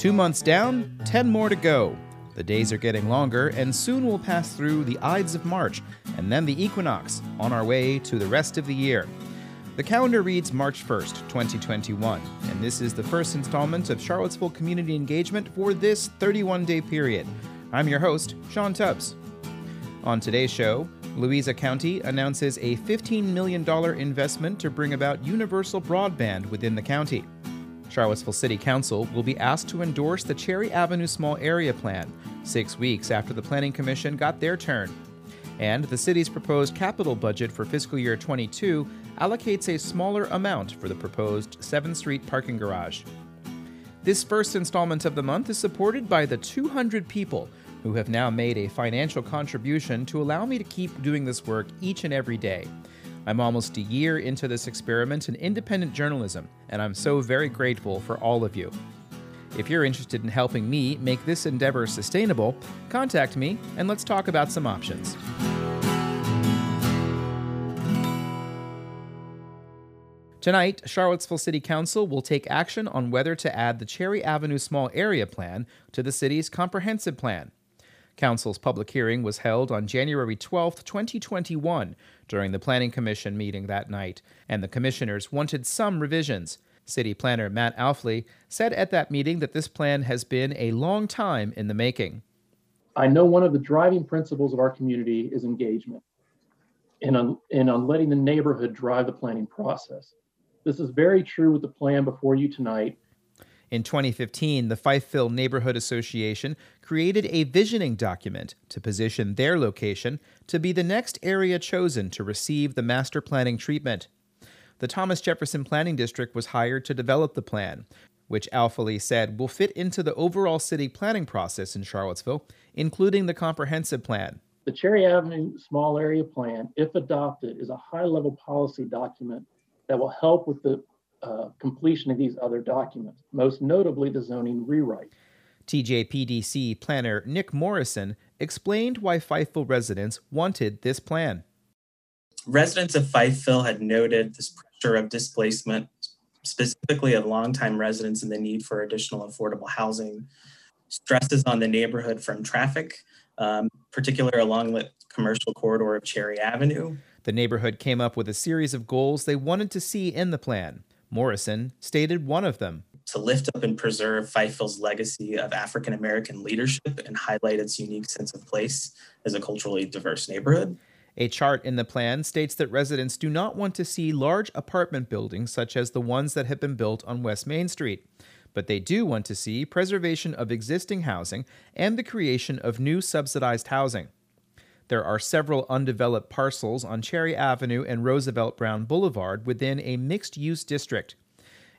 Two months down, 10 more to go. The days are getting longer, and soon we'll pass through the Ides of March and then the equinox on our way to the rest of the year. The calendar reads March 1st, 2021, and this is the first installment of Charlottesville Community Engagement for this 31 day period. I'm your host, Sean Tubbs. On today's show, Louisa County announces a $15 million investment to bring about universal broadband within the county. Charlottesville City Council will be asked to endorse the Cherry Avenue Small Area Plan, six weeks after the Planning Commission got their turn. And the city's proposed capital budget for fiscal year 22 allocates a smaller amount for the proposed 7th Street parking garage. This first installment of the month is supported by the 200 people who have now made a financial contribution to allow me to keep doing this work each and every day. I'm almost a year into this experiment in independent journalism, and I'm so very grateful for all of you. If you're interested in helping me make this endeavor sustainable, contact me and let's talk about some options. Tonight, Charlottesville City Council will take action on whether to add the Cherry Avenue Small Area Plan to the city's comprehensive plan. Council's public hearing was held on January 12, 2021, during the Planning Commission meeting that night, and the commissioners wanted some revisions. City planner Matt Alfele said at that meeting that this plan has been a long time in the making. I know one of the driving principles of our community is engagement and on, and on letting the neighborhood drive the planning process. This is very true with the plan before you tonight in 2015, the Fifeville Neighborhood Association created a visioning document to position their location to be the next area chosen to receive the master planning treatment. The Thomas Jefferson Planning District was hired to develop the plan, which Alfele said will fit into the overall city planning process in Charlottesville, including the comprehensive plan. The Cherry Avenue Small Area Plan, if adopted, is a high level policy document that will help with the uh, completion of these other documents, most notably the zoning rewrite. TJPDC planner Nick Morrison explained why Fifeville residents wanted this plan. Residents of Fifeville had noted this pressure of displacement, specifically of longtime residents and the need for additional affordable housing, stresses on the neighborhood from traffic, um, particularly along the commercial corridor of Cherry Avenue. The neighborhood came up with a series of goals they wanted to see in the plan. Morrison stated one of them. To lift up and preserve Fifeville's legacy of African American leadership and highlight its unique sense of place as a culturally diverse neighborhood. A chart in the plan states that residents do not want to see large apartment buildings such as the ones that have been built on West Main Street, but they do want to see preservation of existing housing and the creation of new subsidized housing. There are several undeveloped parcels on Cherry Avenue and Roosevelt Brown Boulevard within a mixed use district.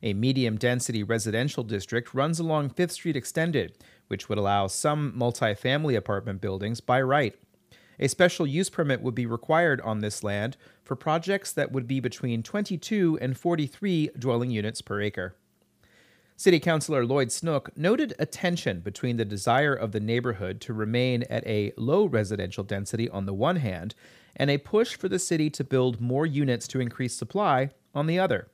A medium density residential district runs along 5th Street Extended, which would allow some multifamily apartment buildings by right. A special use permit would be required on this land for projects that would be between 22 and 43 dwelling units per acre. City Councilor Lloyd Snook noted a tension between the desire of the neighborhood to remain at a low residential density on the one hand and a push for the city to build more units to increase supply on the other.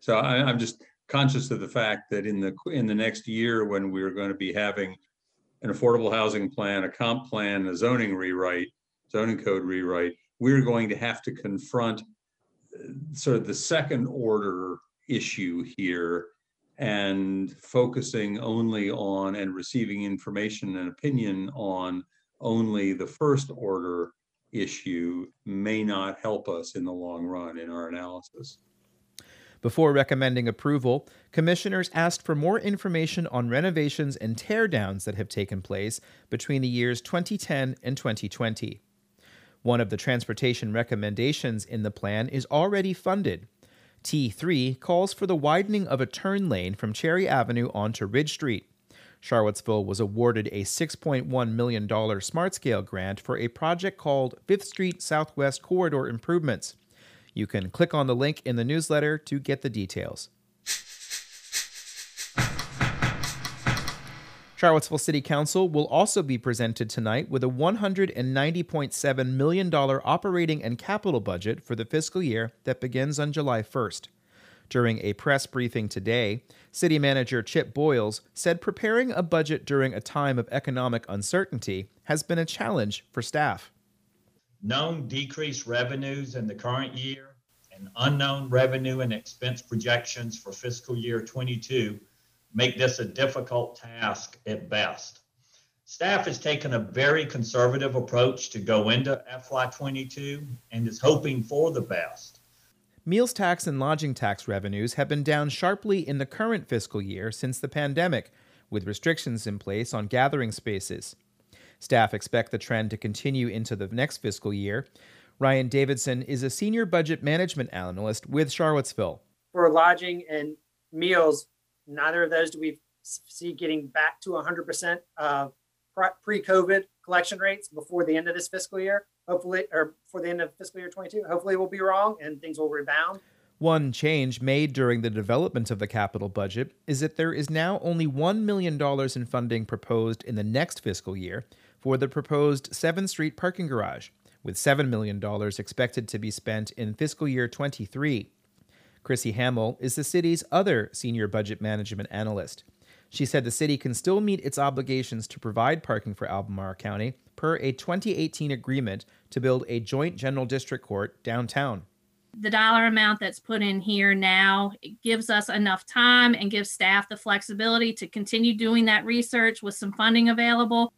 So I, am just conscious of the fact that in the in the next year, when we're going to be having an affordable housing plan, a comp plan, a zoning rewrite, zoning code rewrite, we're going to have to confront uh, sort of the second order issue here and focusing only on and receiving information and opinion on only the first order issue may not help us in the long run in our analysis. Before recommending approval, commissioners asked for more information on renovations and teardowns that have taken place between the years 2010 and 2020. One of the transportation recommendations in the plan is already funded T3 calls for the widening of a turn lane from Cherry Avenue onto Ridge Street. Charlottesville was awarded a $6.1 million smart scale grant for a project called 5th Street Southwest Corridor Improvements. You can click on the link in the newsletter to get the details. Charlottesville City Council will also be presented tonight with a $190.7 million operating and capital budget for the fiscal year that begins on July 1st. During a press briefing today, City Manager Chip Boyles said preparing a budget during a time of economic uncertainty has been a challenge for staff. Known decreased revenues in the current year and unknown revenue and expense projections for fiscal year 22 make this a difficult task at best. Staff has taken a very conservative approach to go into FY22 and is hoping for the best. Meals tax and lodging tax revenues have been down sharply in the current fiscal year since the pandemic, with restrictions in place on gathering spaces. Staff expect the trend to continue into the next fiscal year. Ryan Davidson is a senior budget management analyst with Charlottesville. For lodging and meals, neither of those do we see getting back to 100% of pre-COVID collection rates before the end of this fiscal year hopefully, or for the end of fiscal year 22. Hopefully, we'll be wrong and things will rebound. One change made during the development of the capital budget is that there is now only $1 million in funding proposed in the next fiscal year for the proposed 7th Street parking garage, with $7 million expected to be spent in fiscal year 23. Krisy Hammill is the city's other senior budget management analyst. She said the city can still meet its obligations to provide parking for Albemarle County per a 2018 agreement to build a joint general district court downtown. The dollar amount that's put in here now gives us enough time and gives staff the flexibility to continue doing that research with some funding available.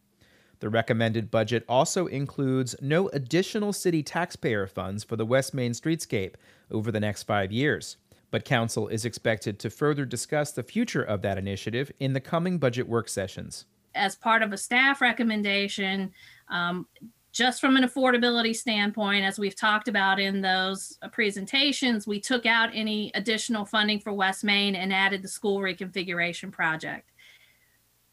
The recommended budget also includes no additional city taxpayer funds for the West Main streetscape over the next five years but Council is expected to further discuss the future of that initiative in the coming budget work sessions. As part of a staff recommendation, um, just from an affordability standpoint, as we've talked about in those presentations, we took out any additional funding for West Main and added the school reconfiguration project.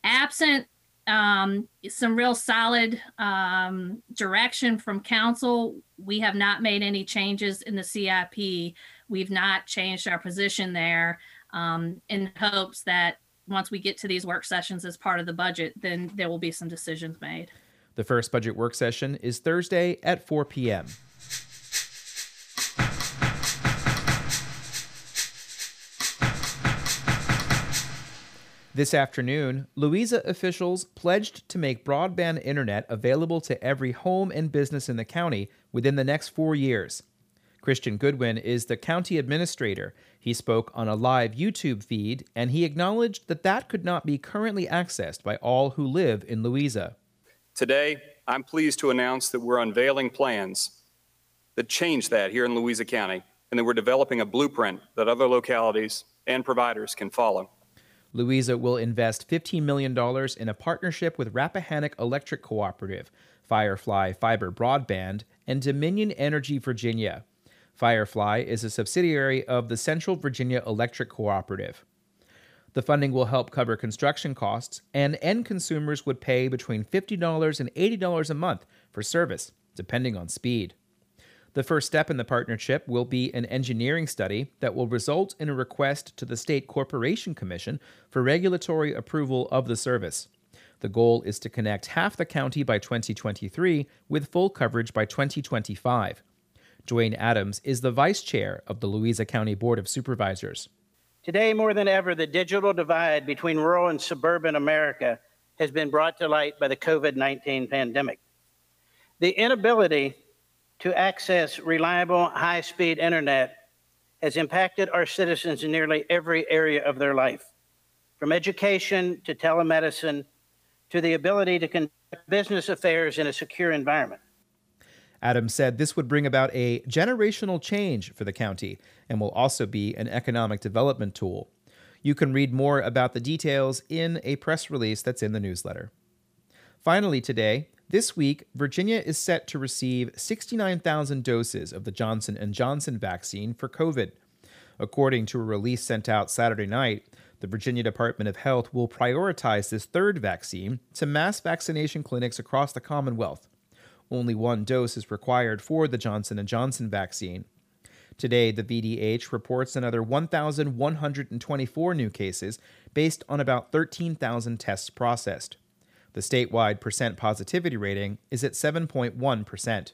Absent um, some real solid um, direction from council. We have not made any changes in the CIP. We've not changed our position there um, in hopes that once we get to these work sessions as part of the budget, then there will be some decisions made. The first budget work session is Thursday at 4 p.m. This afternoon, Louisa officials pledged to make broadband internet available to every home and business in the county within the next four years. Christian Goodwin is the county administrator. He spoke on a live YouTube feed and he acknowledged that that could not be currently accessed by all who live in Louisa. Today, I'm pleased to announce that we're unveiling plans that change that here in Louisa County and that we're developing a blueprint that other localities and providers can follow. Louisa will invest $15 million in a partnership with Rappahannock Electric Cooperative, Firefly Fiber Broadband, and Dominion Energy Virginia. Firefly is a subsidiary of the Central Virginia Electric Cooperative. The funding will help cover construction costs, and end consumers would pay between $50 and $80 a month for service, depending on speed. The first step in the partnership will be an engineering study that will result in a request to the State Corporation Commission for regulatory approval of the service. The goal is to connect half the county by 2023 with full coverage by 2025. Duane Adams is the vice chair of the Louisa County Board of Supervisors. Today, more than ever, the digital divide between rural and suburban America has been brought to light by the COVID 19 pandemic. The inability to access reliable, high speed internet has impacted our citizens in nearly every area of their life, from education to telemedicine to the ability to conduct business affairs in a secure environment. Adams said this would bring about a generational change for the county and will also be an economic development tool. You can read more about the details in a press release that's in the newsletter. Finally, today, this week, Virginia is set to receive 69,000 doses of the Johnson & Johnson vaccine for COVID. According to a release sent out Saturday night, the Virginia Department of Health will prioritize this third vaccine to mass vaccination clinics across the Commonwealth. Only one dose is required for the Johnson & Johnson vaccine. Today, the VDH reports another 1,124 new cases based on about 13,000 tests processed. The statewide percent positivity rating is at 7.1%.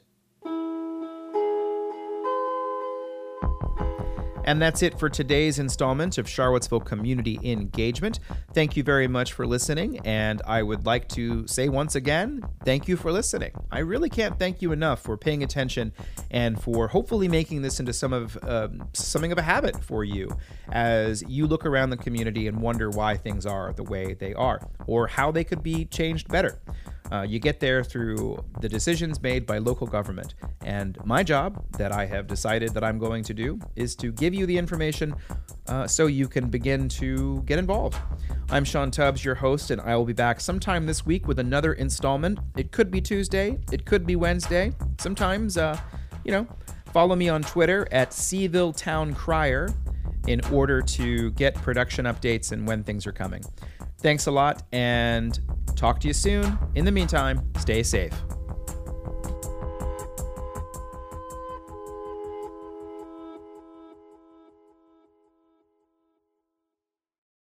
And that's it for today's installment of Charlottesville Community Engagement. Thank you very much for listening. And I would like to say once again, thank you for listening. I really can't thank you enough for paying attention and for hopefully making this into some of um, something of a habit for you as you look around the community and wonder why things are the way they are or how they could be changed better. Uh, you get there through the decisions made by local government. And my job, that I have decided that I'm going to do, is to give you the information uh, so you can begin to get involved. I'm Sean Tubbs, your host, and I will be back sometime this week with another installment. It could be Tuesday, it could be Wednesday. Sometimes, uh, you know, follow me on Twitter at Cville Town Crier in order to get production updates and when things are coming. Thanks a lot and talk to you soon. In the meantime, stay safe.